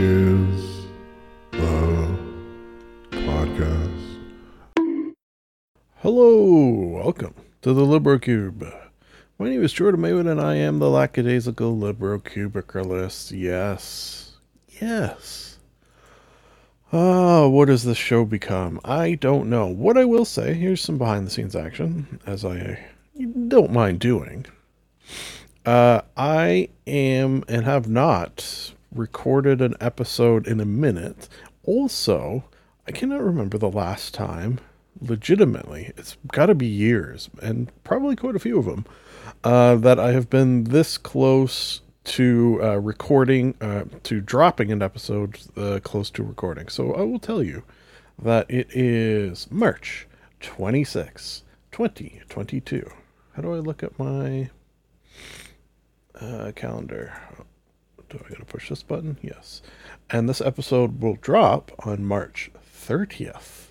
is the podcast. Hello, welcome to the Libro Cube. My name is Jordan Maywood, and I am the lackadaisical Libro Cubicalist. Yes, yes. Ah, what has this show become? I don't know. What I will say, here's some behind the scenes action, as I don't mind doing. Uh, I am and have not recorded an episode in a minute. Also, I cannot remember the last time, legitimately, it's got to be years, and probably quite a few of them, uh, that I have been this close to uh, recording, uh, to dropping an episode uh, close to recording. So I will tell you that it is March 26, 2022. How do I look at my uh, calendar? Do I got to push this button? Yes. And this episode will drop on March 30th.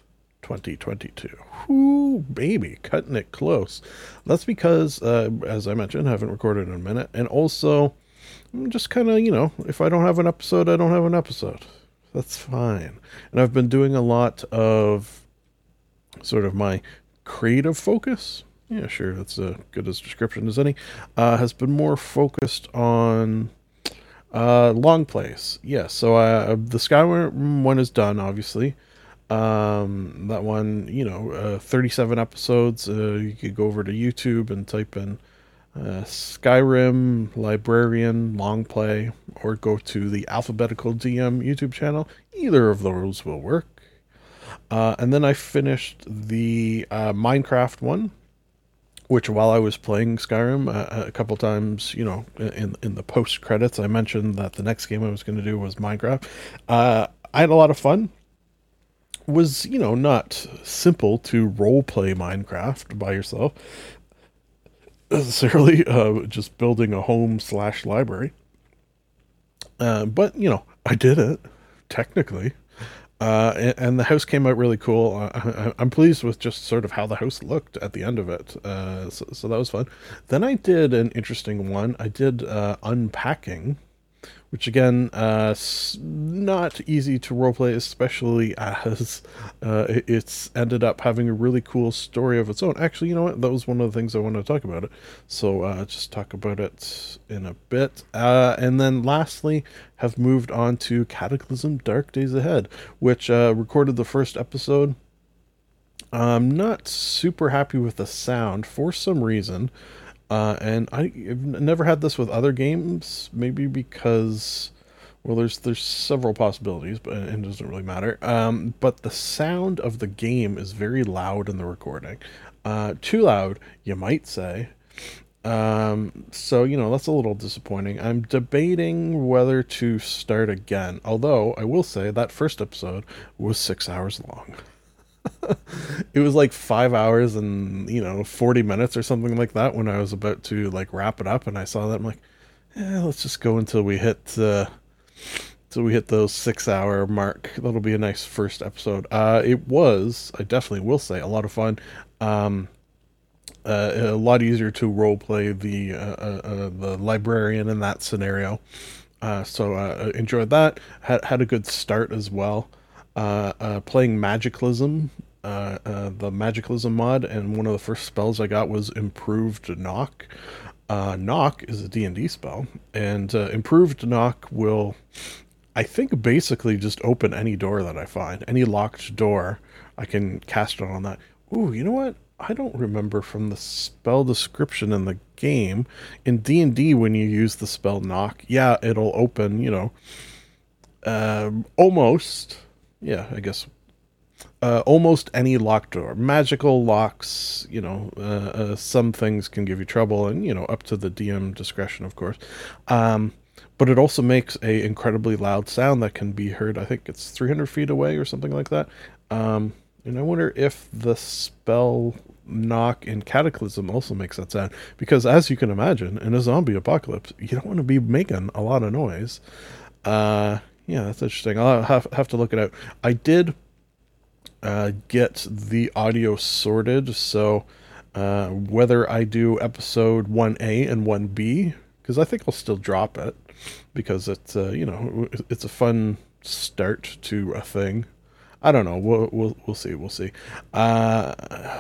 2022. Whoo, baby, cutting it close. That's because, uh, as I mentioned, I haven't recorded in a minute. And also, I'm just kind of, you know, if I don't have an episode, I don't have an episode. That's fine. And I've been doing a lot of sort of my creative focus. Yeah, sure, that's a good as description as any. Uh, has been more focused on uh, long plays. Yes, so uh, the Skyrim one is done, obviously. Um, that one, you know, uh, 37 episodes. Uh, you could go over to YouTube and type in uh, Skyrim Librarian Long Play or go to the Alphabetical DM YouTube channel. Either of those will work. Uh, and then I finished the uh, Minecraft one, which while I was playing Skyrim a couple times, you know, in in the post credits, I mentioned that the next game I was going to do was Minecraft. Uh, I had a lot of fun was, you know, not simple to role play Minecraft by yourself necessarily, uh, just building a home slash library. Uh, but, you know, I did it, technically. Uh, and, and, the house came out really cool. I, am pleased with just sort of how the house looked at the end of it. Uh, so, so, that was fun. Then I did an interesting one. I did uh, unpacking which again, uh, not easy to roleplay, especially as uh, it's ended up having a really cool story of its own. Actually, you know what? That was one of the things I wanted to talk about it. So uh, just talk about it in a bit. Uh, and then lastly, have moved on to Cataclysm Dark Days Ahead, which uh, recorded the first episode. I'm not super happy with the sound for some reason. Uh, and I, have never had this with other games, maybe because, well, there's there's several possibilities, but it doesn't really matter. Um, but the sound of the game is very loud in the recording, uh, too loud, you might say. Um, so you know that's a little disappointing. I'm debating whether to start again. Although I will say that first episode was six hours long. it was like five hours and you know 40 minutes or something like that when i was about to like wrap it up and i saw that i'm like let's just go until we hit uh until we hit those six hour mark. That'll be a nice first episode. Uh it was i definitely will say a lot of fun. Um uh, a lot easier to role play the uh, uh, uh, the librarian in that scenario. Uh, so uh, enjoyed that. Had, had a good start as well uh, uh, playing Magiclysm, uh, uh, the Magiclysm mod, and one of the first spells I got was Improved Knock. Uh, knock is a D&D spell, and uh, Improved Knock will, I think, basically just open any door that I find. Any locked door, I can cast it on that. Ooh, you know what? I don't remember from the spell description in the game. In D&D, when you use the spell Knock, yeah, it'll open, you know, um, almost yeah, I guess uh, almost any locked door. Magical locks, you know, uh, uh, some things can give you trouble, and you know, up to the DM discretion, of course. Um, but it also makes a incredibly loud sound that can be heard. I think it's 300 feet away or something like that. Um, and I wonder if the spell knock in Cataclysm also makes that sound because, as you can imagine, in a zombie apocalypse, you don't want to be making a lot of noise. Uh, yeah, that's interesting. I'll have, have to look it out. I did uh, get the audio sorted, so uh, whether I do episode 1A and 1B, because I think I'll still drop it, because it's uh, you know it's a fun start to a thing. I don't know. We'll we'll we'll see. We'll see. Uh,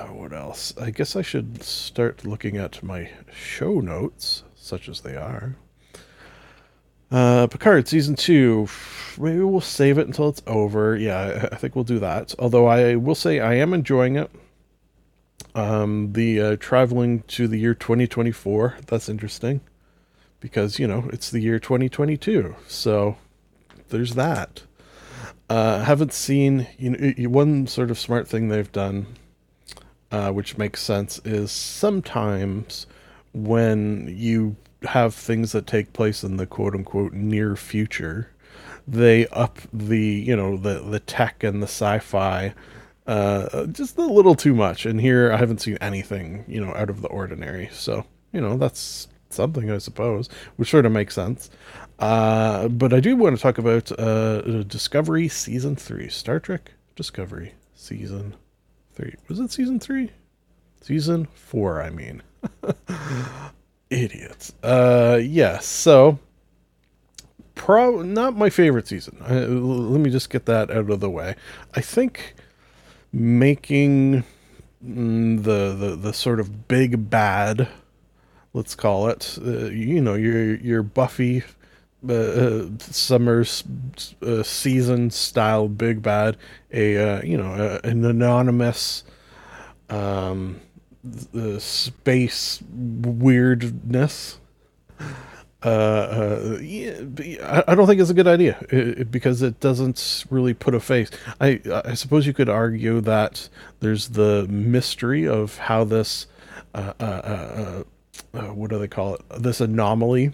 what else? I guess I should start looking at my show notes, such as they are. Uh, Picard season two. Maybe we'll save it until it's over. Yeah, I, think we'll do that. Although I will say I am enjoying it. Um, the uh, traveling to the year 2024. That's interesting because you know it's the year 2022. So there's that. Uh, haven't seen you know one sort of smart thing they've done, uh, which makes sense, is sometimes when you have things that take place in the quote unquote near future, they up the you know the the tech and the sci-fi uh, just a little too much. And here I haven't seen anything you know out of the ordinary. So you know that's something I suppose, which sort of makes sense. Uh, but I do want to talk about uh, Discovery season three, Star Trek Discovery season three. Was it season three? Season four, I mean. Idiots. Uh. Yeah, so, pro not my favorite season. I, let me just get that out of the way. I think making mm, the the the sort of big bad, let's call it, uh, you know, your your Buffy uh, uh, summer's uh, season style big bad a uh, you know a, an anonymous um the space weirdness uh, uh yeah, I, don't think it's a good idea because it doesn't really put a face. I I suppose you could argue that there's the mystery of how this uh, uh, uh, uh what do they call it? This anomaly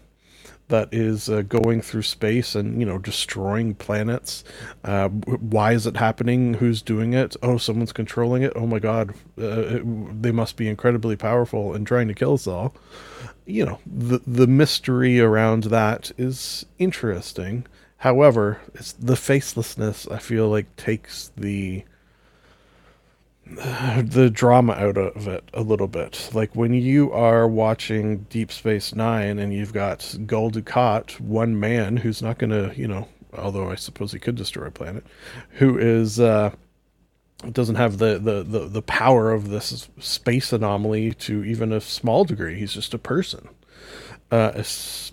that is uh, going through space and you know destroying planets. Uh, why is it happening? Who's doing it? Oh, someone's controlling it. Oh my God, uh, it, they must be incredibly powerful and trying to kill us all. You know, the the mystery around that is interesting. However, it's the facelessness. I feel like takes the the drama out of it a little bit. Like when you are watching Deep Space Nine and you've got Gul Dukat, one man who's not going to, you know, although I suppose he could destroy a planet, who is uh, doesn't have the, the the the power of this space anomaly to even a small degree. He's just a person uh,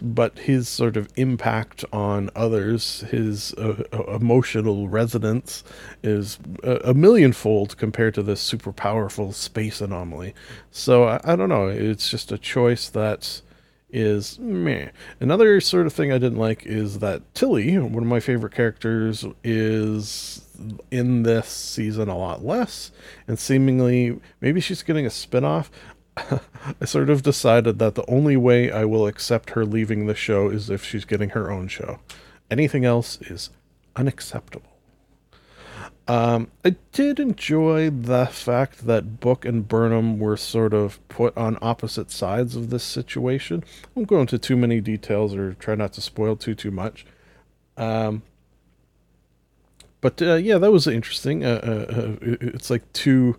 but his sort of impact on others, his uh, uh, emotional resonance, is a, a, millionfold compared to this super powerful space anomaly. So I, I, don't know. It's just a choice that is meh. Another sort of thing I didn't like is that Tilly, one of my favorite characters, is in this season a lot less, and seemingly maybe she's getting a spinoff. I sort of decided that the only way I will accept her leaving the show is if she's getting her own show. Anything else is unacceptable. Um, I did enjoy the fact that Book and Burnham were sort of put on opposite sides of this situation. I won't go into too many details or try not to spoil too too much. Um, but uh, yeah, that was interesting. Uh, uh, uh it's like two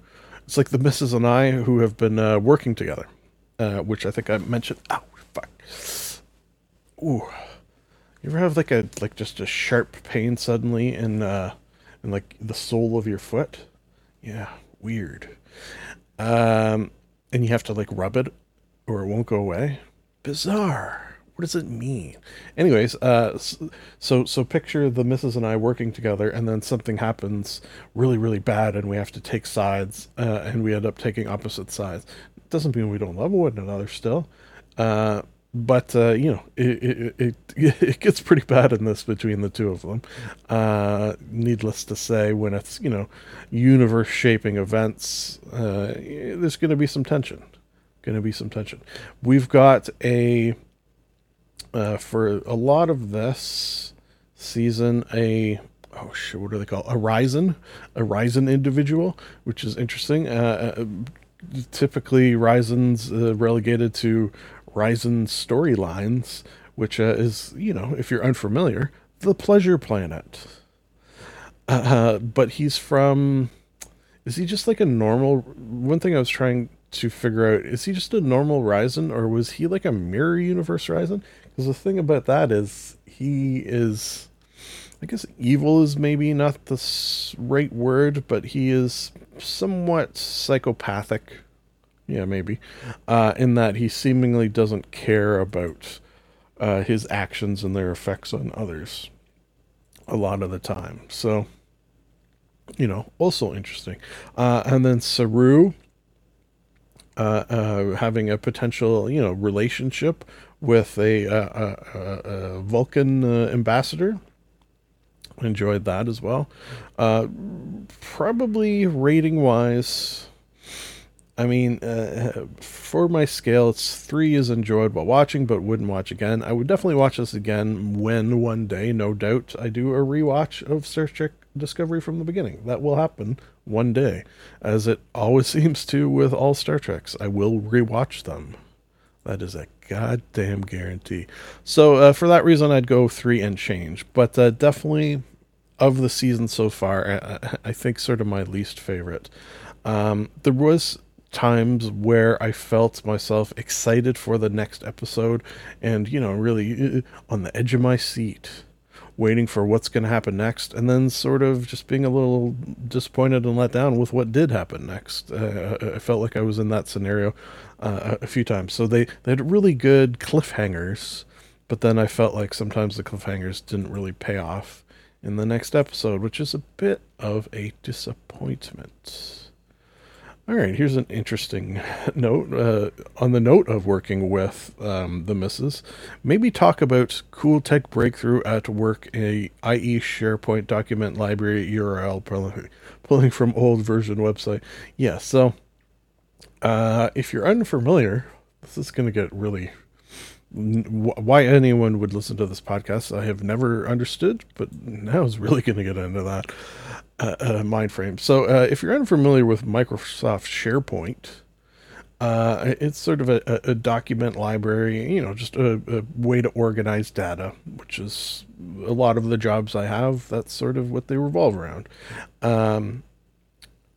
it's like the missus and I who have been uh, working together, uh, which I think I mentioned. Oh fuck! Ooh, you ever have like a like just a sharp pain suddenly in uh in like the sole of your foot? Yeah, weird. Um, and you have to like rub it, or it won't go away. Bizarre what does it mean? Anyways, uh, so so picture the missus and I working together, and then something happens really really bad, and we have to take sides, uh, and we end up taking opposite sides. Doesn't mean we don't love one another still, uh, but uh, you know it, it, it it gets pretty bad in this between the two of them. Uh, needless to say, when it's you know universe shaping events, uh, there's going to be some tension. Going to be some tension. We've got a uh, for a lot of this season a oh shit what do they call a Risian a Risian individual which is interesting. Uh, uh typically Risian's uh, relegated to Rison storylines which uh, is you know if you're unfamiliar the pleasure planet. Uh, but he's from is he just like a normal one thing I was trying to figure out is he just a normal Risian or was he like a mirror universe Risian because the thing about that is he is, I guess, evil is maybe not the right word, but he is somewhat psychopathic. Yeah, maybe, uh, in that he seemingly doesn't care about uh, his actions and their effects on others a lot of the time. So, you know, also interesting. Uh, and then Saru uh, uh, having a potential, you know, relationship with a, uh, a, a Vulcan uh, ambassador. Enjoyed that as well. Uh, probably rating wise, I mean, uh, for my scale, it's three is enjoyed while watching, but wouldn't watch again. I would definitely watch this again when one day, no doubt, I do a rewatch of Star Trek Discovery from the beginning. That will happen one day, as it always seems to with all Star Treks. I will rewatch them. That is a goddamn guarantee. So uh, for that reason, I'd go three and change. But uh, definitely, of the season so far, I, I think sort of my least favorite. Um, there was times where I felt myself excited for the next episode, and you know, really uh, on the edge of my seat waiting for what's going to happen next, and then sort of just being a little disappointed and let down with what did happen next. Uh, I felt like I was in that scenario uh, a few times. So they, they had really good cliffhangers, but then I felt like sometimes the cliffhangers didn't really pay off in the next episode, which is a bit of a disappointment. All right, here's an interesting note. Uh, on the note of working with um, the misses, maybe talk about cool tech breakthrough at work, a IE SharePoint document library URL pulling, pulling from old version website. Yeah, so uh, if you're unfamiliar, this is going to get really. Why anyone would listen to this podcast, I have never understood, but now is really going to get into that uh, uh, mind frame. So, uh, if you're unfamiliar with Microsoft SharePoint, uh, it's sort of a, a, document library, you know, just a, a, way to organize data, which is a lot of the jobs I have. That's sort of what they revolve around. Um,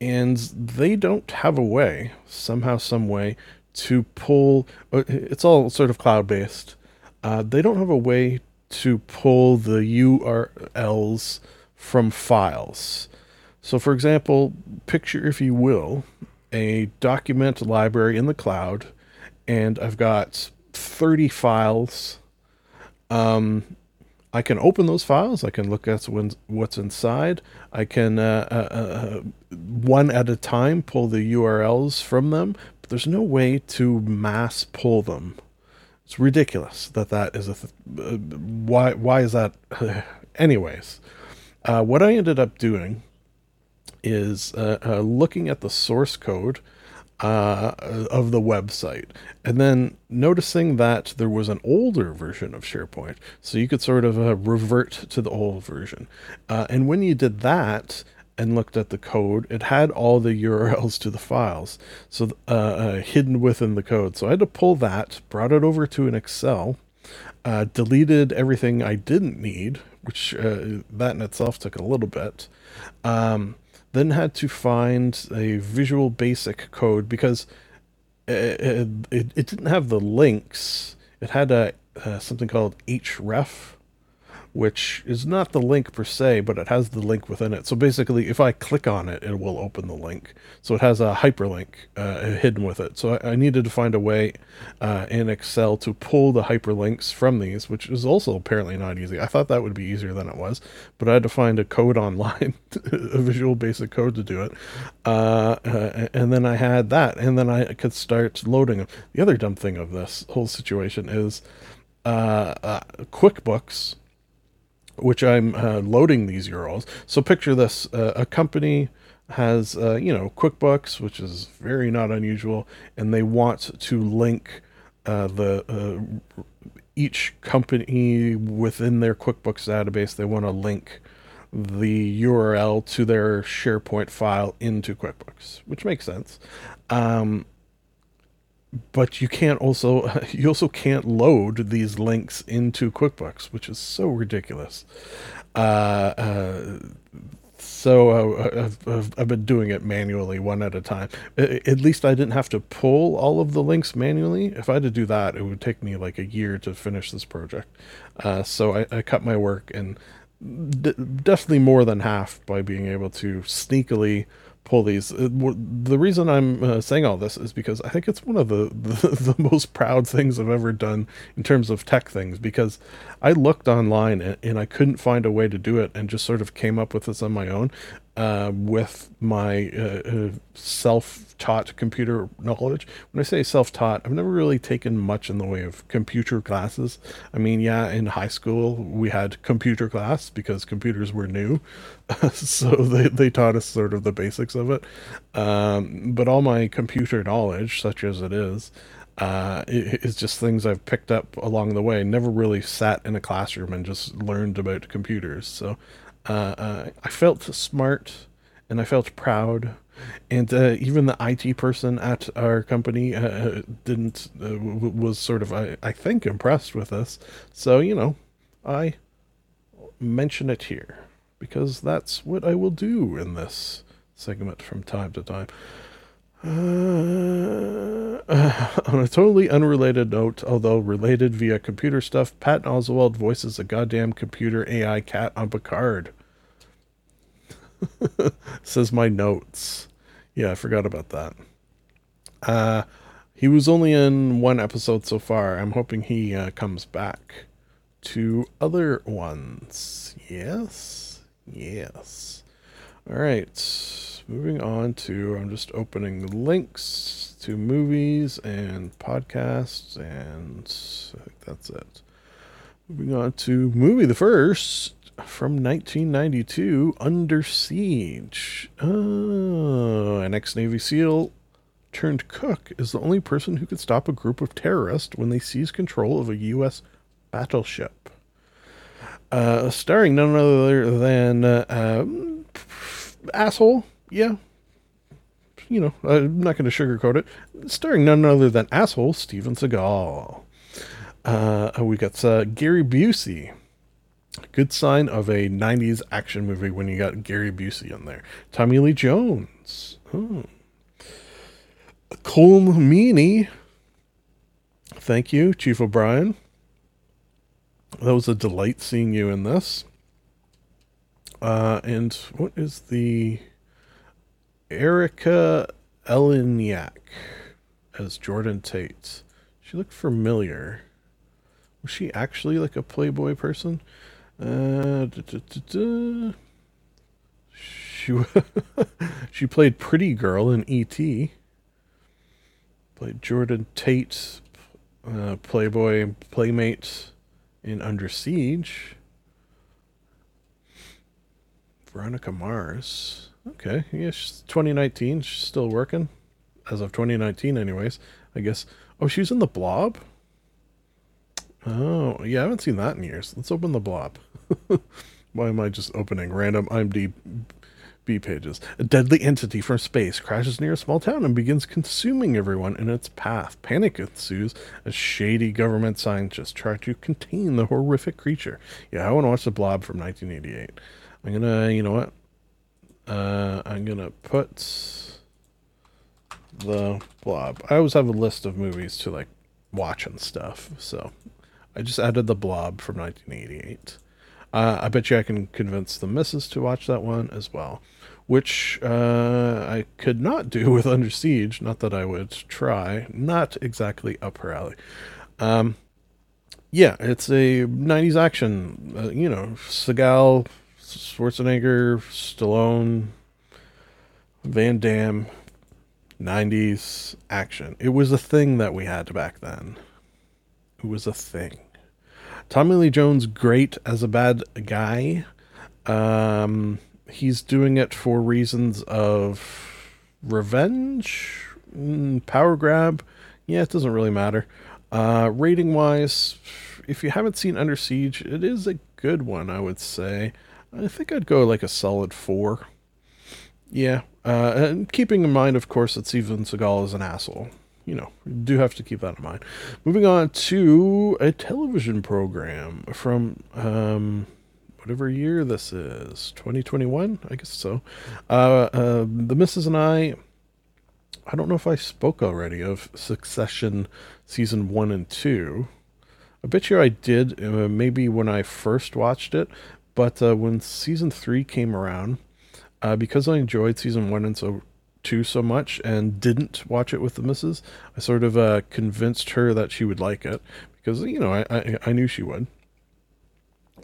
and they don't have a way, somehow, some way, to pull. Uh, it's all sort of cloud based. Uh, they don't have a way to pull the URLs from files. So, for example, picture, if you will, a document library in the cloud, and I've got 30 files. Um, I can open those files. I can look at what's inside. I can, uh, uh, uh, one at a time, pull the URLs from them, but there's no way to mass pull them. It's ridiculous that that is a. Th- uh, why? Why is that? Anyways, uh, what I ended up doing is uh, uh, looking at the source code uh, of the website and then noticing that there was an older version of SharePoint. So you could sort of uh, revert to the old version. And when you did that, and looked at the code, it had all the URLs to the files, so uh, hidden within the code. So I had to pull that, brought it over to an Excel, deleted everything I didn't need, which that in itself took a little bit. Um, then had to find a Visual Basic code because it, it, it didn't have the links. It had a uh, something called href, which is not the link per se, but it has the link within it. So basically, if I click on it, it will open the link. So it has a hyperlink uh, hidden with it. So I, I, needed to find a way uh, in Excel to pull the hyperlinks from these, which is also apparently not easy. I thought that would be easier than it was, but I had to find a code online, a Visual Basic code to do it. Uh, uh, and then I had that, and then I could start loading them. The other dumb thing of this whole situation is uh, uh, QuickBooks which I'm uh, loading these URLs. So picture this: uh, a company has, uh, you know, QuickBooks, which is very not unusual, and they want to link uh, the uh, each company within their QuickBooks database. They want to link the URL to their SharePoint file into QuickBooks, which makes sense. Um, but you can't also you also can't load these links into QuickBooks, which is so ridiculous. Uh, uh, so uh, I've, I've, been doing it manually one at a time. At least I didn't have to pull all of the links manually. If I had to do that, it would take me like a year to finish this project. Uh, so I, I cut my work and d- definitely more than half by being able to sneakily pull these. Uh, The reason I'm uh, saying all this is because I think it's one of the, the, the most proud things I've ever done in terms of tech things because I looked online and, and I couldn't find a way to do it and just sort of came up with this on my own uh, with my uh, uh, self-taught computer knowledge. When I say self-taught, I've never really taken much in the way of computer classes. I mean, yeah, in high school we had computer class because computers were new, so they they taught us sort of the basics of it. Um, but all my computer knowledge, such as it is, uh, i- is just things I've picked up along the way. Never really sat in a classroom and just learned about computers. So uh, uh, I felt smart and I felt proud. And uh, even the IT person at our company uh, didn't uh, w- was sort of I, I think impressed with us. So you know, I mention it here because that's what I will do in this segment from time to time. Uh, on a totally unrelated note, although related via computer stuff, Patton Oswalt voices a goddamn computer AI cat on Picard. Says my notes. Yeah, I forgot about that. Uh, he was only in one episode so far. I'm hoping he uh, comes back to other ones. Yes, yes. All right, moving on to. I'm just opening links to movies and podcasts, and that's it. Moving on to movie the first from 1992, Under Siege. Oh, an ex-Navy SEAL turned cook is the only person who could stop a group of terrorists when they seize control of a U.S. battleship. Uh, starring none other than uh, um, asshole. Yeah, you know, I'm not going to sugarcoat it. Starring none other than asshole Steven Seagal. Uh, we got uh, Gary Busey. Good sign of a 90s action movie when you got Gary Busey in there. Tommy Lee Jones. Oh. Colm Meaney. Thank you, Chief O'Brien. That was a delight seeing you in this. Uh, and what is the Erika Eleniak as Jordan Tate? She looked familiar. Was she actually like a Playboy person? Uh, duh, duh, duh. She she played Pretty Girl in E.T. Played Jordan Tate, uh, Playboy Playmate in Under Siege. Veronica Mars. Okay, yeah, she's 2019. She's still working, as of 2019, anyways. I guess. Oh, she's in the Blob. Oh, yeah, I haven't seen that in years. Let's open the Blob. Why am I just opening random IMDb pages? A deadly entity from space crashes near a small town and begins consuming everyone in its path. Panic ensues as shady government scientists try to contain the horrific creature. Yeah, I want to watch the Blob from 1988. I'm gonna, you know what? Uh, I'm gonna put the Blob. I always have a list of movies to like watch and stuff, so I just added the Blob from 1988. Uh, I bet you I can convince the missus to watch that one as well, which uh, I could not do with Under Siege. Not that I would try. Not exactly up her alley. Um, yeah, it's a 90s action. Uh, you know, Seagal, Schwarzenegger, Stallone, Van Damme, 90s action. It was a thing that we had back then. It was a thing. Tommy Lee Jones, great as a bad guy. Um, he's doing it for reasons of revenge, mm, power grab. Yeah, it doesn't really matter. Uh, rating wise, if you haven't seen Under Siege, it is a good one, I would say. I think I'd go like a solid four. Yeah, uh, and keeping in mind, of course, that Steven Seagal is an asshole. You know, you do have to keep that in mind. Moving on to a television program from um, whatever year this is, 2021, I guess so. Uh, uh, the missus and I, I don't know if I spoke already of Succession season one and two. I bet you I did, uh, maybe when I first watched it, but uh, when season three came around, uh, because I enjoyed season one and so two so much and didn't watch it with the missus, I sort of uh, convinced her that she would like it because you know I I, I knew she would.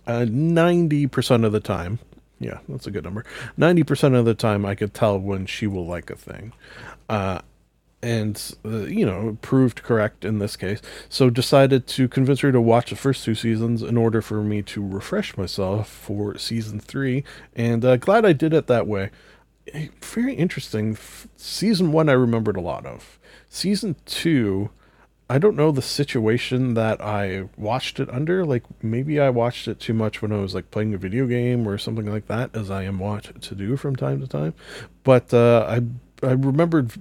Uh, ninety percent of the time, yeah, that's a good number. Ninety percent of the time, I could tell when she will like a thing, uh, and uh, you know proved correct in this case. So decided to convince her to watch the first two seasons in order for me to refresh myself for season three, and uh, glad I did it that way. Very interesting. Season one, I remembered a lot of. Season two I don't know the situation that I watched it under. Like maybe I watched it too much when I was like playing a video game or something like that, as I am wont to do from time to time. But uh, I I remembered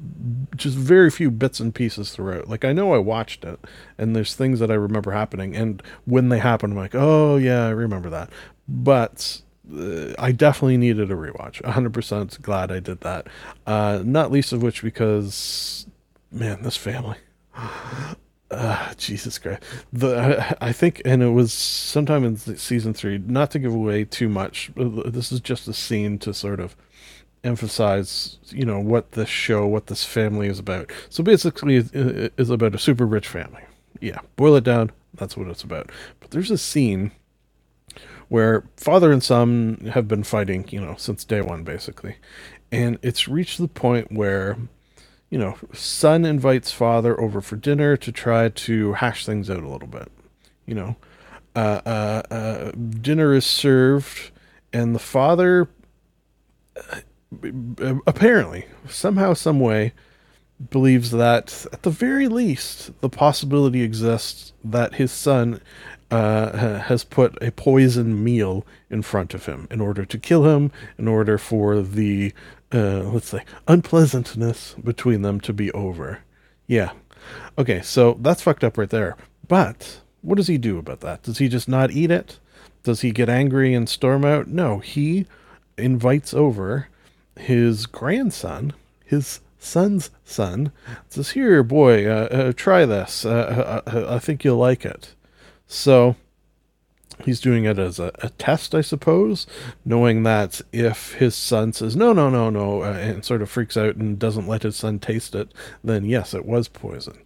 just very few bits and pieces throughout. Like I know I watched it, and there's things that I remember happening, and when they happen, I'm like, oh yeah, I remember that. But uh, I definitely needed a rewatch. 100% glad I did that. Uh, not least of which because, man, this family. Uh, Jesus Christ. The I, I, think, and it was sometime in season three. Not to give away too much. This is just a scene to sort of emphasize, you know, what this show, what this family is about. So basically, it is about a super rich family. Yeah, boil it down. That's what it's about. But there's a scene where father and son have been fighting, you know, since day one, basically, and it's reached the point where you know, son invites father over for dinner to try to hash things out a little bit. You know, uh, uh, uh, dinner is served, and the father apparently, somehow, some way, believes that at the very least the possibility exists that his son uh, has put a poison meal in front of him in order to kill him, in order for the uh, let's say, unpleasantness between them to be over. Yeah. Okay, so that's fucked up right there. But what does he do about that? Does he just not eat it? Does he get angry and storm out? No, he invites over his grandson, his son's son, says, Here, boy, uh, uh, try this. Uh, uh, uh I think you'll like it. So he's doing it as a, a, test, I suppose, knowing that if his son says no, no, no, no, uh, and sort of freaks out and doesn't let his son taste it, then yes, it was poison.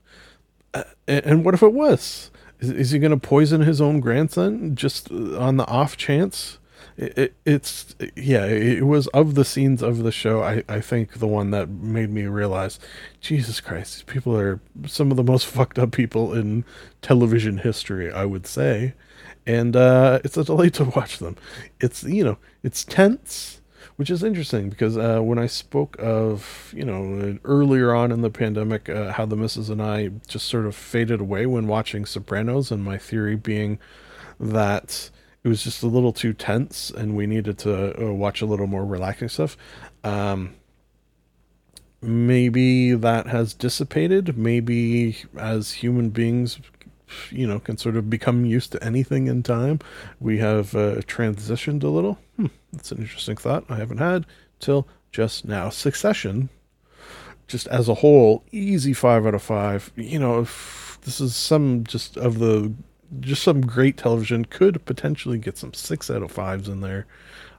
Uh, and what if it was? Is, is he going to poison his own grandson just on the off chance? It, it, it's yeah it was of the scenes of the show I, I think the one that made me realize jesus christ these people are some of the most fucked up people in television history i would say and uh, it's a delight to watch them. It's you know it's tense, which is interesting because uh, when I spoke of you know earlier on in the pandemic uh, how the missus and I just sort of faded away when watching Sopranos, and my theory being that it was just a little too tense and we needed to uh, watch a little more relaxing stuff. Um, maybe that has dissipated. Maybe as human beings you know can sort of become used to anything in time. We have uh, transitioned a little. Hmm, that's an interesting thought I haven't had till just now. Succession, just as a whole, easy five out of five. You know, this is some just of the just some great television. Could potentially get some six out of fives in there.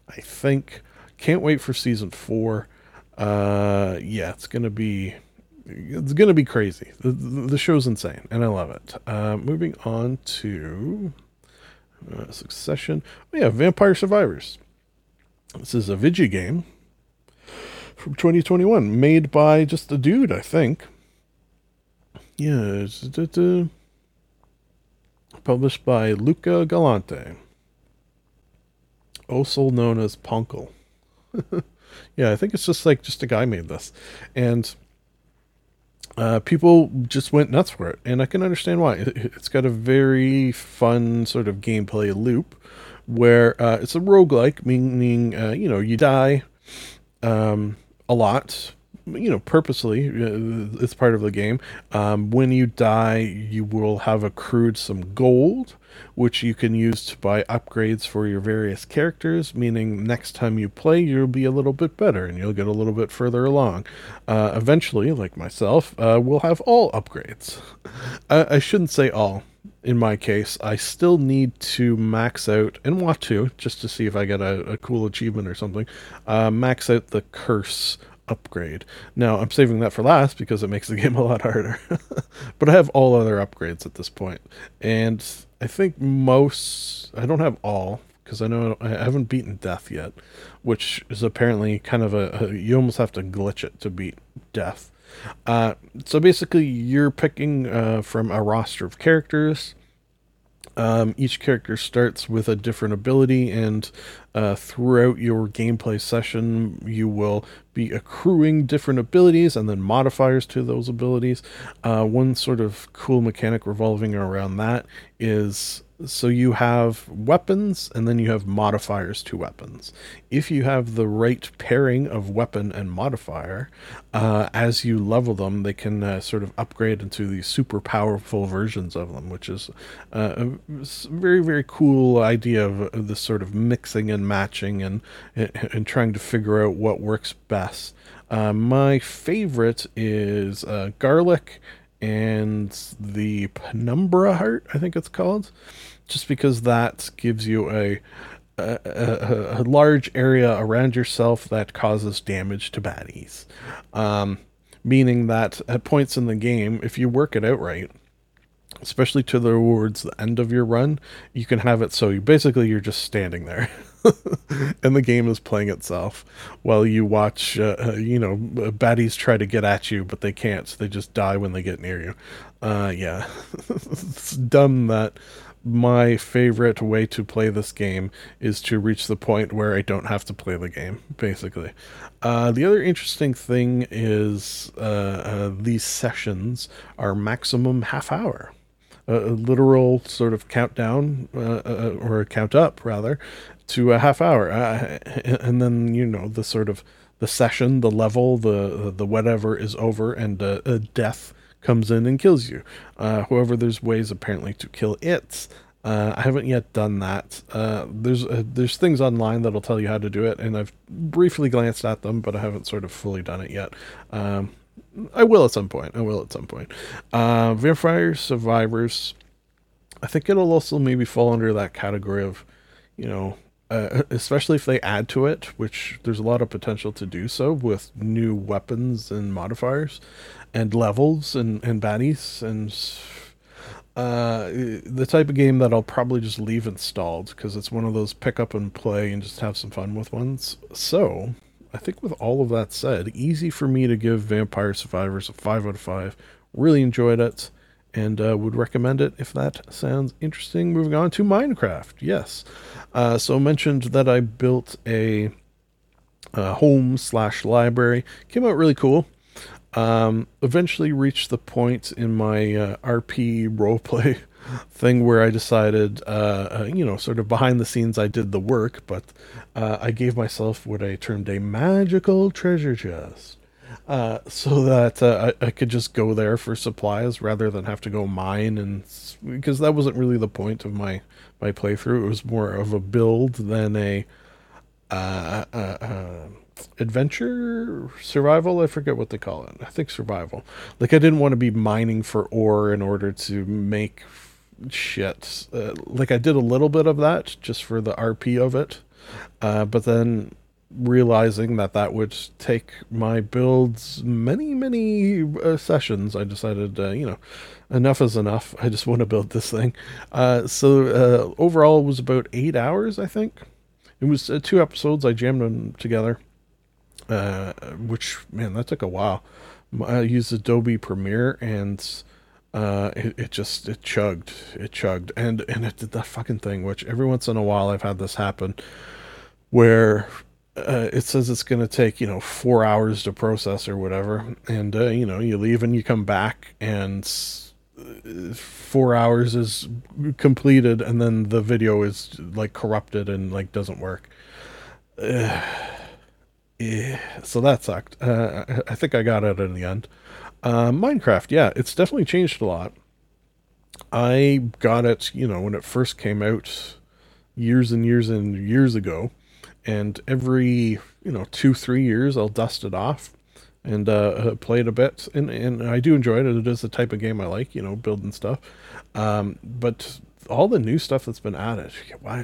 I think. Can't wait for season four. Uh, yeah, it's gonna be it's to be crazy. The, the, show's insane, and I love it. Uh, moving on to uh, Succession. Oh, yeah, Vampire Survivors. This is a Vigi game from 2021, made by just a dude, I think. Yeah, published by Luca Galante, also known as poncle. yeah, I think it's just like just a guy made this, and uh, people just went nuts for it, and I can understand why. It's got a very fun sort of gameplay loop where uh, it's a roguelike, meaning, uh, you know, you die um, a lot, you know, purposely. Uh, it's part of the game. Um, when you die, you will have accrued some gold, which you can use to buy upgrades for your various characters, meaning next time you play, you'll be a little bit better and you'll get a little bit further along. Uh, eventually, like myself, uh, we'll have all upgrades. I, I shouldn't say all in my case, I still need to max out and want to just to see if I get a, a cool achievement or something. Uh, max out the curse upgrade. Now I'm saving that for last because it makes the game a lot harder. but I have all other upgrades at this point, and I think most I don't have all because I know I haven't beaten death yet, which is apparently kind of a, a you almost have to glitch it to beat death. Uh, so basically, you're picking uh, from a roster of characters. Um, each character starts with a different ability, and uh, throughout your gameplay session, you will be accruing different abilities and then modifiers to those abilities. Uh, one sort of cool mechanic revolving around that is so you have weapons and then you have modifiers to weapons. If you have the right pairing of weapon and modifier, uh, as you level them, they can uh, sort of upgrade into these super powerful versions of them, which is uh, a very, very cool idea of, of this sort of mixing and matching and, and trying to figure out what works best. Uh, my favorite is uh, garlic and the penumbra heart, I think it's called, just because that gives you a a, a, a, large area around yourself that causes damage to baddies. Um, meaning that at points in the game, if you work it out right, especially to towards the end of your run, you can have it so you basically you're just standing there. and the game is playing itself while you watch, uh, uh, you know, baddies try to get at you, but they can't. So they just die when they get near you. Uh, yeah, it's dumb that my favorite way to play this game is to reach the point where I don't have to play the game, basically. Uh, the other interesting thing is uh, uh, these sessions are maximum half hour a, literal sort of countdown uh, uh, or a count up rather to a half hour uh, and then you know the sort of the session the level the the whatever is over and a death comes in and kills you uh, however there's ways apparently to kill it uh, I haven't yet done that. Uh, there's uh, there's things online that'll tell you how to do it, and I've briefly glanced at them, but I haven't sort of fully done it yet. Um, I will at some point. I will at some point. Uh, Vampire Survivors. I think it'll also maybe fall under that category of, you know, uh, especially if they add to it, which there's a lot of potential to do so with new weapons and modifiers, and levels and and baddies and uh, the type of game that I'll probably just leave installed because it's one of those pick up and play and just have some fun with ones. So I think with all of that said, easy for me to give Vampire Survivors a 5 out of 5. Really enjoyed it and uh, would recommend it if that sounds interesting. Moving on to Minecraft. Yes. Uh, so mentioned that I built a, a home slash library. Came out really cool. Um, eventually reached the point in my uh, RP roleplay thing where I decided, uh, uh, you know, sort of behind the scenes, I did the work, but uh, I gave myself what I termed a magical treasure chest. Uh, so that uh, I, I, could just go there for supplies rather than have to go mine and because that wasn't really the point of my my playthrough. It was more of a build than a uh, adventure survival? I forget what they call it. I think survival. Like i didn't want to be mining for ore in order to make shit. Uh, like I did a little bit of that just for the RP of it, uh, but then realizing that that would take my builds many many uh, sessions, I decided, uh, you know, enough is enough. I just want to build this thing. Uh, so uh, overall, it was about eight hours, I think. It was two episodes. I jammed them together, which man, that took a while. I used Adobe Premiere and uh, it, it just it chugged, it chugged, and and it did that fucking thing. Which every once in a while I've had this happen, where uh, it says it's going to take you know four hours to process or whatever, and uh, you know you leave and you come back and four hours is completed, and then the video is like corrupted and like doesn't work. yeah, so that sucked. Uh, I think I got it in the end. Uh, Minecraft, yeah, it's definitely changed a lot. I got it, you know, when it first came out years and years and years ago. And every, you know, two, three years, I'll dust it off and uh, uh, play it a bit. And, and I do enjoy it. It is the type of game I like, you know, building stuff. Um, but all the new stuff that's been added,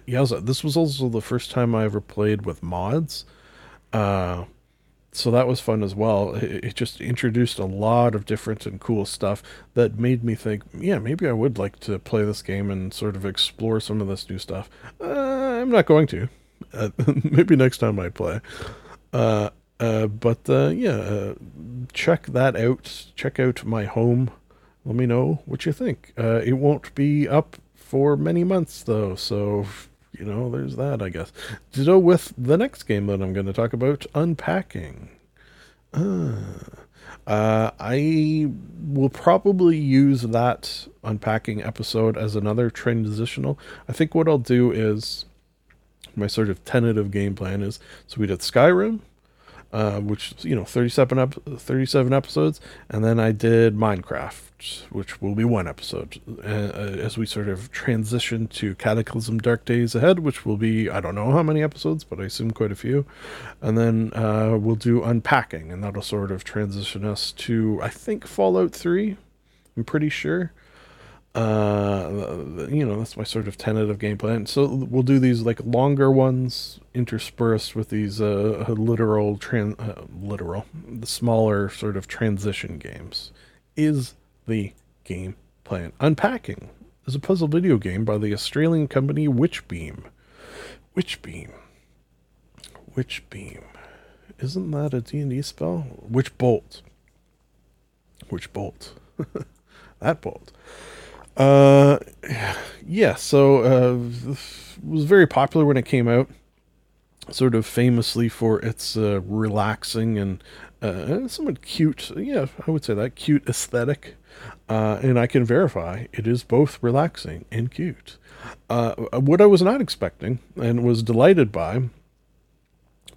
yeah, this was also the first time I ever played with mods. Uh, so that was fun as well. It, it, just introduced a lot of different and cool stuff that made me think, yeah, maybe I would like to play this game and sort of explore some of this new stuff. Uh, I'm not going to. Uh, maybe next time I play. Uh, uh but uh, yeah, uh, check that out. Check out my home. Let me know what you think. it won't be up for many months though, so you know, there's that, I guess. Ditto with the next game that I'm going to talk about, Unpacking. Uh, uh, I will probably use that Unpacking episode as another transitional. I think what I'll do is my sort of tentative game plan is so we did Skyrim, uh, which you know 37 ep- 37 episodes and then i did minecraft which will be one episode uh, uh, as we sort of transition to cataclysm dark days ahead which will be i don't know how many episodes but i assume quite a few. And then uh, we'll do unpacking and that'll sort of transition us to i think fallout 3 i'm pretty sure uh you know that's my sort of tentative game plan. So we'll do these like longer ones interspersed with these uh literal tran uh, literal the smaller sort of transition games is the game plan. Unpacking is a puzzle video game by the australian company Witch Beam. Witchbeam. Witch Beam. Isn't that a d&d spell witch bolt witch bolt that bolt uh, yeah. So uh, was very popular when it came out. Sort of famously for its uh, relaxing and uh, somewhat cute. Yeah, I would say that cute aesthetic. Uh, and I can verify it is both relaxing and cute. Uh, what I was not expecting and was delighted by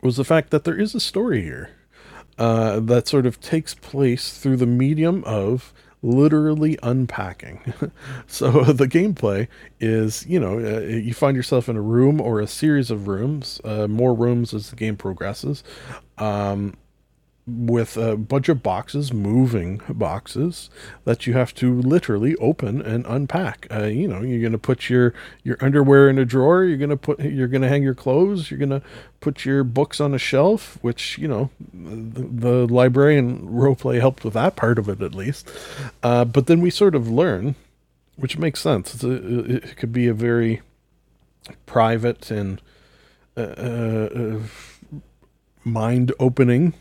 was the fact that there is a story here uh, that sort of takes place through the medium of literally unpacking. so the gameplay is, you know, uh, you find yourself in a room or a series of rooms, uh, more rooms as the game progresses. Um, with a bunch of boxes, moving boxes that you have to literally open and unpack. Uh, you know, you're gonna put your your underwear in a drawer. You're gonna put you're gonna hang your clothes. You're gonna put your books on a shelf. Which you know, the, the librarian roleplay helped with that part of it at least. Uh, but then we sort of learn, which makes sense. A, it could be a very private and uh, uh mind opening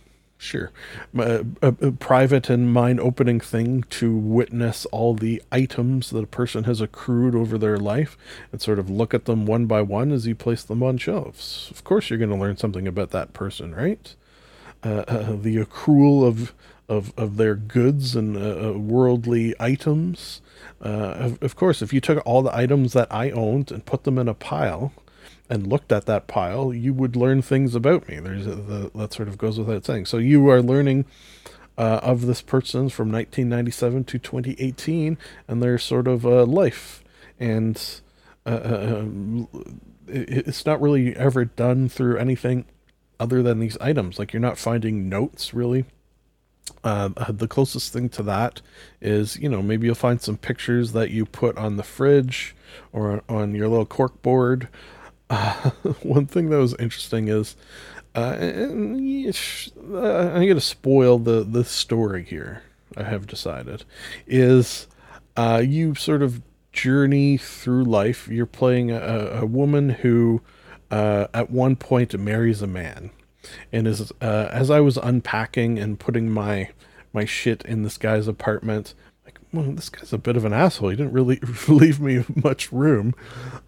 Sure. A, a, a, private and mind opening thing to witness all the items that a person has accrued over their life and sort of look at them one by one as you place them on shelves. Of course, you're going to learn something about that person, right? Uh, uh, the accrual of, of, of their goods and uh, uh worldly items. Uh, of, of course, if you took all the items that I owned and put them in a pile, and looked at that pile, you would learn things about me. There's a, the, that sort of goes without saying. So you are learning uh, of this person from 1997 to 2018 and their sort of uh, life. And uh, uh um, it, it's not really ever done through anything other than these items. Like you're not finding notes really. Uh, the closest thing to that is, you know, maybe you'll find some pictures that you put on the fridge or on your little cork board uh, one thing that was interesting is, uh, uh, I'm going to spoil the the story here. I have decided is uh, you sort of journey through life. You're playing a, a woman who, uh, at one point, marries a man, and as uh, as I was unpacking and putting my my shit in this guy's apartment, well, this guy's a bit of an asshole. He didn't really leave me much room,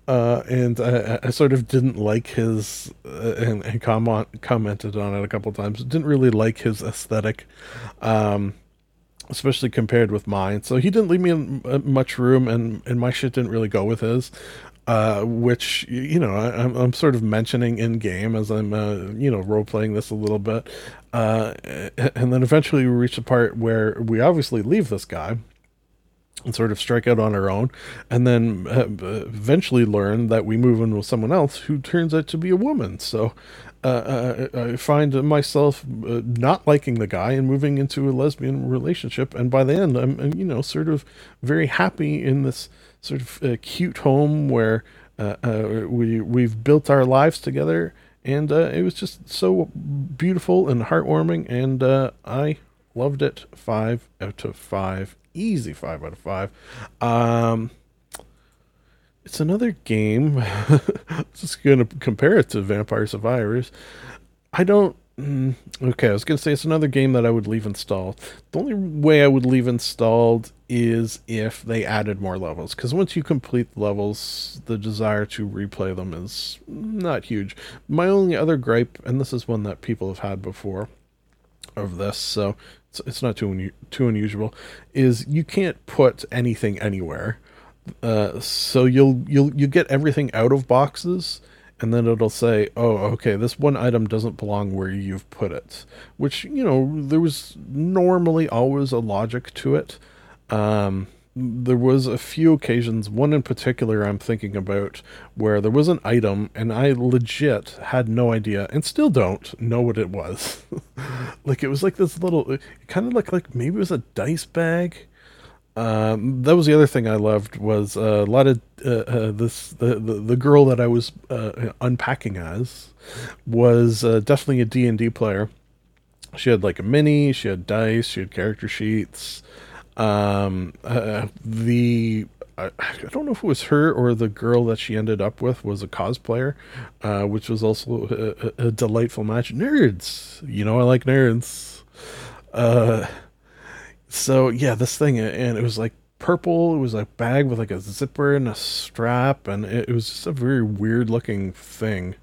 uh, and I, I, sort of didn't like his uh, and, and comment, commented on it a couple times. Didn't really like his aesthetic, um, especially compared with mine. So he didn't leave me uh, much room, and and my shit didn't really go with his. Uh, which you know I, am I'm sort of mentioning in game as I'm uh, you know role playing this a little bit, uh, and then eventually we reach the part where we obviously leave this guy, and sort of strike out on our own, and then uh, eventually learn that we move in with someone else who turns out to be a woman. So uh, uh I find myself uh, not liking the guy and moving into a lesbian relationship, and by the end, I'm you know sort of very happy in this sort of cute home where we we've built our lives together, and it was just so beautiful and heartwarming, and I loved it. Five out of five easy five out of five. Um, it's another game. just going to compare it to Vampire Survivors. I don't. Mm, okay, I was going to say it's another game that I would leave installed. The only way I would leave installed is if they added more levels. Because once you complete levels, the desire to replay them is not huge. My only other gripe, and this is one that people have had before of this, so it's, it's not too un- too unusual, is you can't put anything anywhere. Uh, so you'll you'll you get everything out of boxes, and then it'll say, "Oh, okay, this one item doesn't belong where you've put it." Which you know there was normally always a logic to it. Um, there was a few occasions, one in particular I'm thinking about, where there was an item and I legit had no idea and still don't know what it was. like it was like this little, it kind of looked like maybe it was a dice bag. Um, that was the other thing I loved was uh, a lot of uh, uh, this the, the, the girl that I was uh, unpacking as was uh, definitely a D and D player. She had like a mini, she had dice, she had character sheets. Um, uh, the I, don't know if it was her or the girl that she ended up with was a cosplayer, uh, which was also a, a, delightful match. Nerds, you know, I like nerds. Uh, so yeah, this thing, and it was like purple. It was a bag with like a zipper and a strap, and it, it was just a very weird looking thing.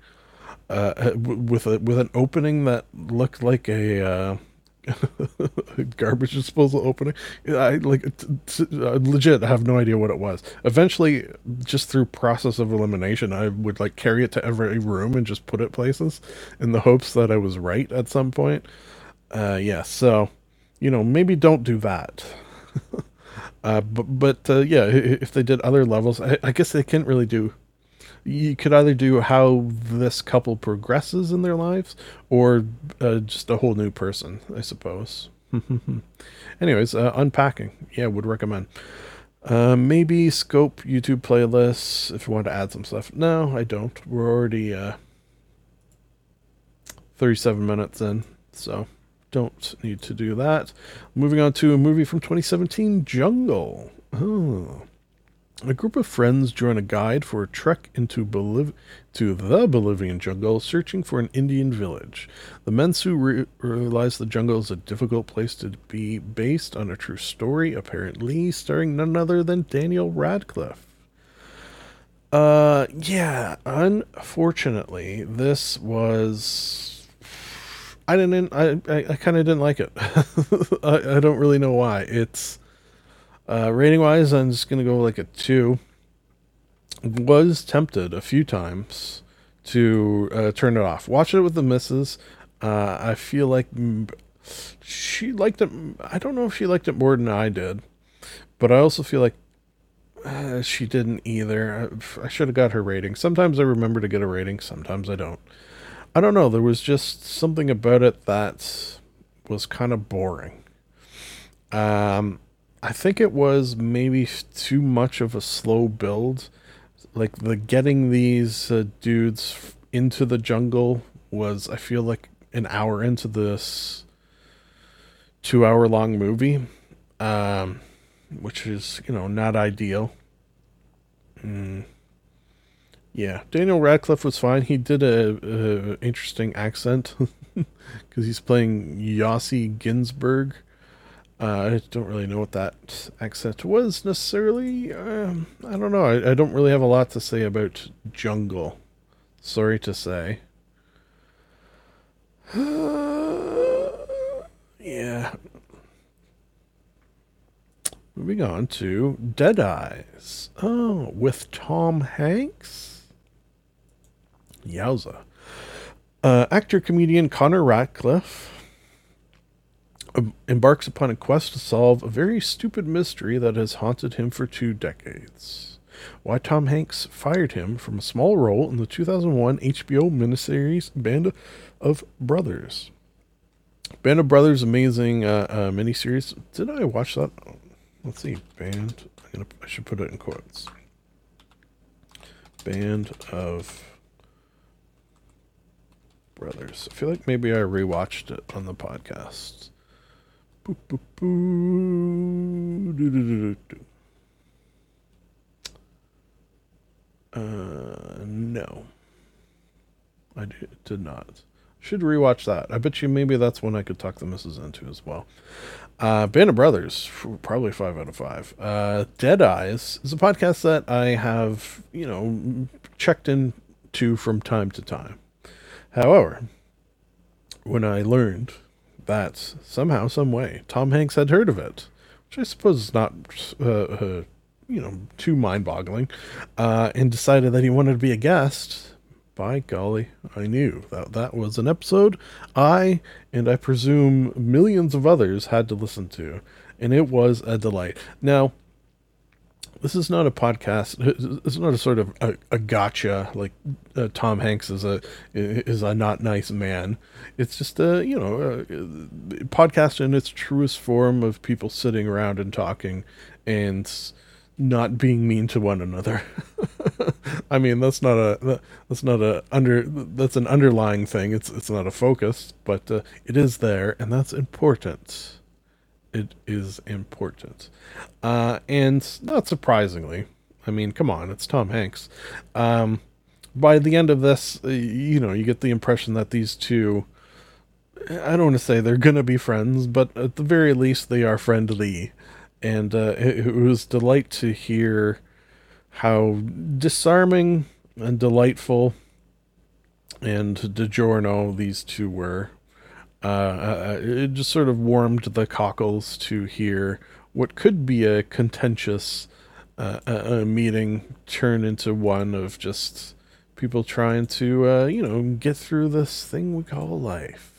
Uh, with a with an opening that looked like a uh, garbage disposal opening. I like t- t- uh, legit have no idea what it was. Eventually, just through process of elimination, I would like carry it to every room and just put it places in the hopes that I was right at some point. Uh, yeah, so you know maybe don't do that. uh, but but uh, yeah, if they did other levels, I, I guess they can't really do you could either do how this couple progresses in their lives or uh, just a whole new person, I suppose. Anyways, uh, unpacking. Yeah, would recommend. Uh, maybe scope YouTube playlists if you want to add some stuff. No, I don't. We're already uh, 37 minutes in, so don't need to do that. Moving on to a movie from 2017, Jungle. Oh. A group of friends join a guide for a trek into Boliv- to the Bolivian jungle, searching for an Indian village. The Mensu re- realize the jungle is a difficult place to be, based on a true story, apparently starring none other than Daniel Radcliffe. Uh, yeah. Unfortunately, this was. I didn't. I I, I kind of didn't like it. I I don't really know why. It's uh, rating wise, I'm just gonna go like a two. Was tempted a few times to uh, turn it off. Watch it with the missus. Uh, I feel like she liked it. I don't know if she liked it more than I did, but I also feel like uh, she didn't either. I, I should have got her rating. Sometimes I remember to get a rating, sometimes I don't. I don't know. There was just something about it that was kind of boring. Um, I think it was maybe too much of a slow build. Like the getting these uh, dudes into the jungle was, I feel like, an hour into this two hour long movie, um, which is, you know, not ideal. Mm. Yeah, Daniel Radcliffe was fine. He did a, a interesting accent because he's playing Yossi Ghinsberg uh, I don't really know what that accent was necessarily. Um, I don't know. I, I, don't really have a lot to say about Jungle. Sorry to say. yeah. Moving on to Dead Eyes. Oh, with Tom Hanks? Yowza. Uh, actor comedian Connor Ratliff em- embarks upon a quest to solve a very stupid mystery that has haunted him for two decades. Why Tom Hanks fired him from a small role in the 2001 HBO miniseries Band of Brothers. Band of Brothers, amazing uh, uh, miniseries. Did I watch that? Let's see. Band. Gonna, I should put it in quotes. Band of Brothers. I feel like maybe I rewatched it on the podcast. Uh, no. I did, did not. Should rewatch that. I bet you maybe that's one I could talk the missus into as well. Uh, Band of Brothers, probably five out of five. Uh, Dead Eyes is a podcast that I have, you know, checked into from time to time. However, when I learned that somehow, some way, Tom Hanks had heard of it, which I suppose is not, uh, uh, you know, too mind-boggling, uh, and decided that he wanted to be a guest. By golly, I knew that that was an episode I and I presume millions of others had to listen to, and it was a delight. Now, this is not a podcast. It's not a sort of a, a gotcha like uh, Tom Hanks is a is a not nice man. It's just a you know a, podcast in its truest form of people sitting around and talking and not being mean to one another. I mean that's not a that's not a under that's an underlying thing. It's it's not a focus, but uh, it is there, and that's important it is important. Uh, and not surprisingly, I mean, come on, it's Tom Hanks. Um, by the end of this, uh, you know, you get the impression that these two, I don't want to say they're going to be friends, but at the very least, they are friendly. And uh, it, it was delight to hear how disarming and delightful and DiGiorno these two were uh, uh, it just sort of warmed the cockles to hear what could be a contentious uh, a, meeting turn into one of just people trying to, uh, you know, get through this thing we call life.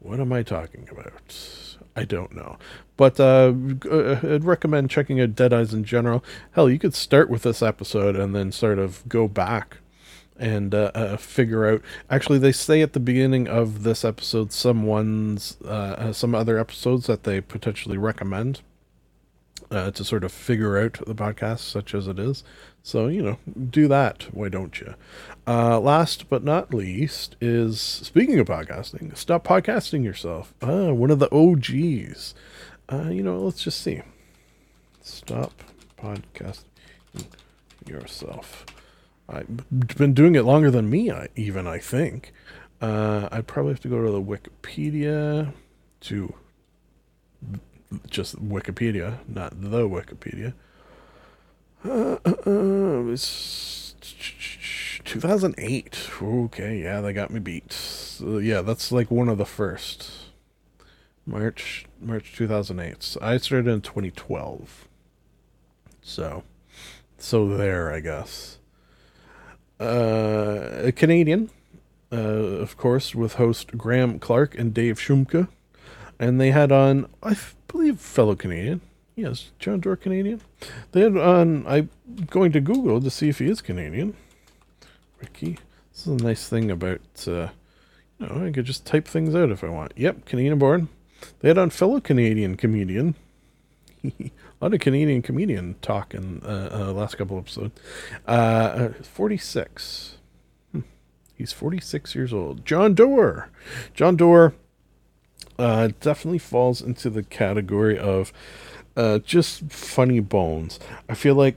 What am I talking about? I don't know. But uh, uh, I'd recommend checking out Dead Eyes in general. Hell, you could start with this episode and then sort of go back and uh, uh, figure out. Actually, they say at the beginning of this episode someone's uh, uh some other episodes that they potentially recommend uh, to sort of figure out the podcast, such as it is. So you know, do that. Why don't you? Uh, last but not least is speaking of podcasting. Stop podcasting yourself. Ah, one of the OGs. you know, let's just see. Stop podcasting yourself. I've been doing it longer than me, I, even I think. Uh, I'd probably have to go to the Wikipedia to just Wikipedia, not the Wikipedia. Uh, uh, uh, it was 2008. Okay, yeah, they got me beat. So, yeah, that's like one of the first. March March 2008. So I started in 2012. So, so there, I guess a Canadian, uh, of course, with host Graham Clark and Dave Shumka. And they had on, I believe, fellow Canadian. Yes, Jon Dore Canadian. They had on, I'm going to Google to see if he is Canadian. Ricky. This is a nice thing about, uh, you know, I could just type things out if I want. Yep, Canadian born. They had on fellow Canadian comedian. a lot of Canadian comedian talk in uh, uh, last couple episodes. Uh, uh 46. Hmm. He's 46 years old. Jon Dore. Jon Dore uh, definitely falls into the category of uh, just funny bones. I feel like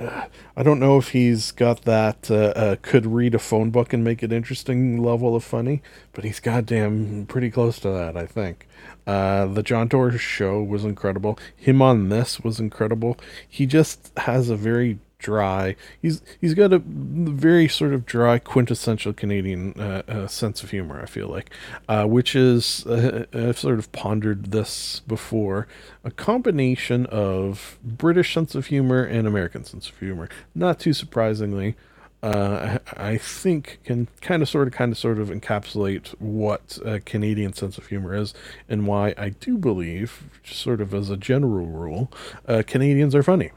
I don't know if he's got that uh, uh, could read a phone book and make it interesting level of funny, but he's goddamn pretty close to that, I think. Uh, the Jon Dore show was incredible. Him on this was incredible. He just has a very dry. He's he's got a very sort of dry, quintessential Canadian uh, uh, sense of humor. I feel like, uh, which is uh, I've sort of pondered this before. A combination of British sense of humor and American sense of humor. Not too surprisingly. uh, I think can kind of sort of kind of sort of encapsulate what a Canadian sense of humor is and why I do believe, sort of as a general rule, uh, Canadians are funny.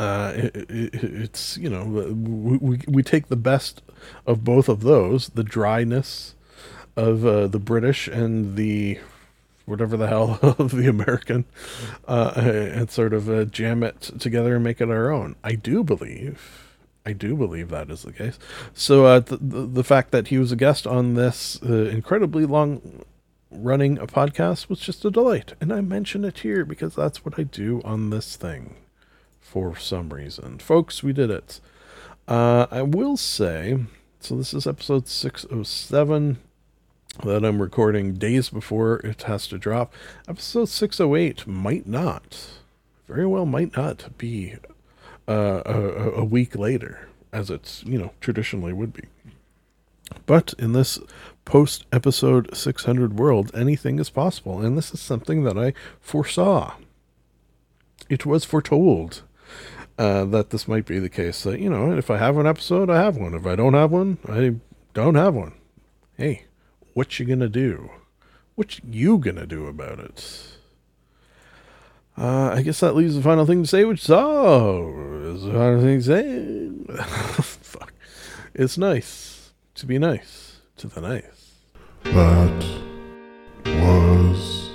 Uh, it, it, it's you know we, we we take the best of both of those, the dryness of uh, the British and the whatever the hell of the American, uh, and sort of uh, jam it together and make it our own. I do believe I do believe that is the case. So uh, the, the, the fact that he was a guest on this uh, incredibly long running podcast was just a delight, and I mention it here because that's what I do on this thing. For some reason, folks, we did it. Uh, I will say, so this is episode six oh seven that I'm recording days before it has to drop. Episode 608 might not, very well might not be uh, a, a week later, as it's, you know, traditionally would be. But in this post episode 600 world, anything is possible. And this is something that I foresaw. It was foretold uh, that this might be the case. That, you know, if I have an episode, I have one. If I don't have one, I don't have one. Hey, what you gonna do? What you gonna do about it? Uh, I guess that leaves the final thing to say, which is, oh, is the final thing to say. Fuck. It's nice to be nice to the nice. That was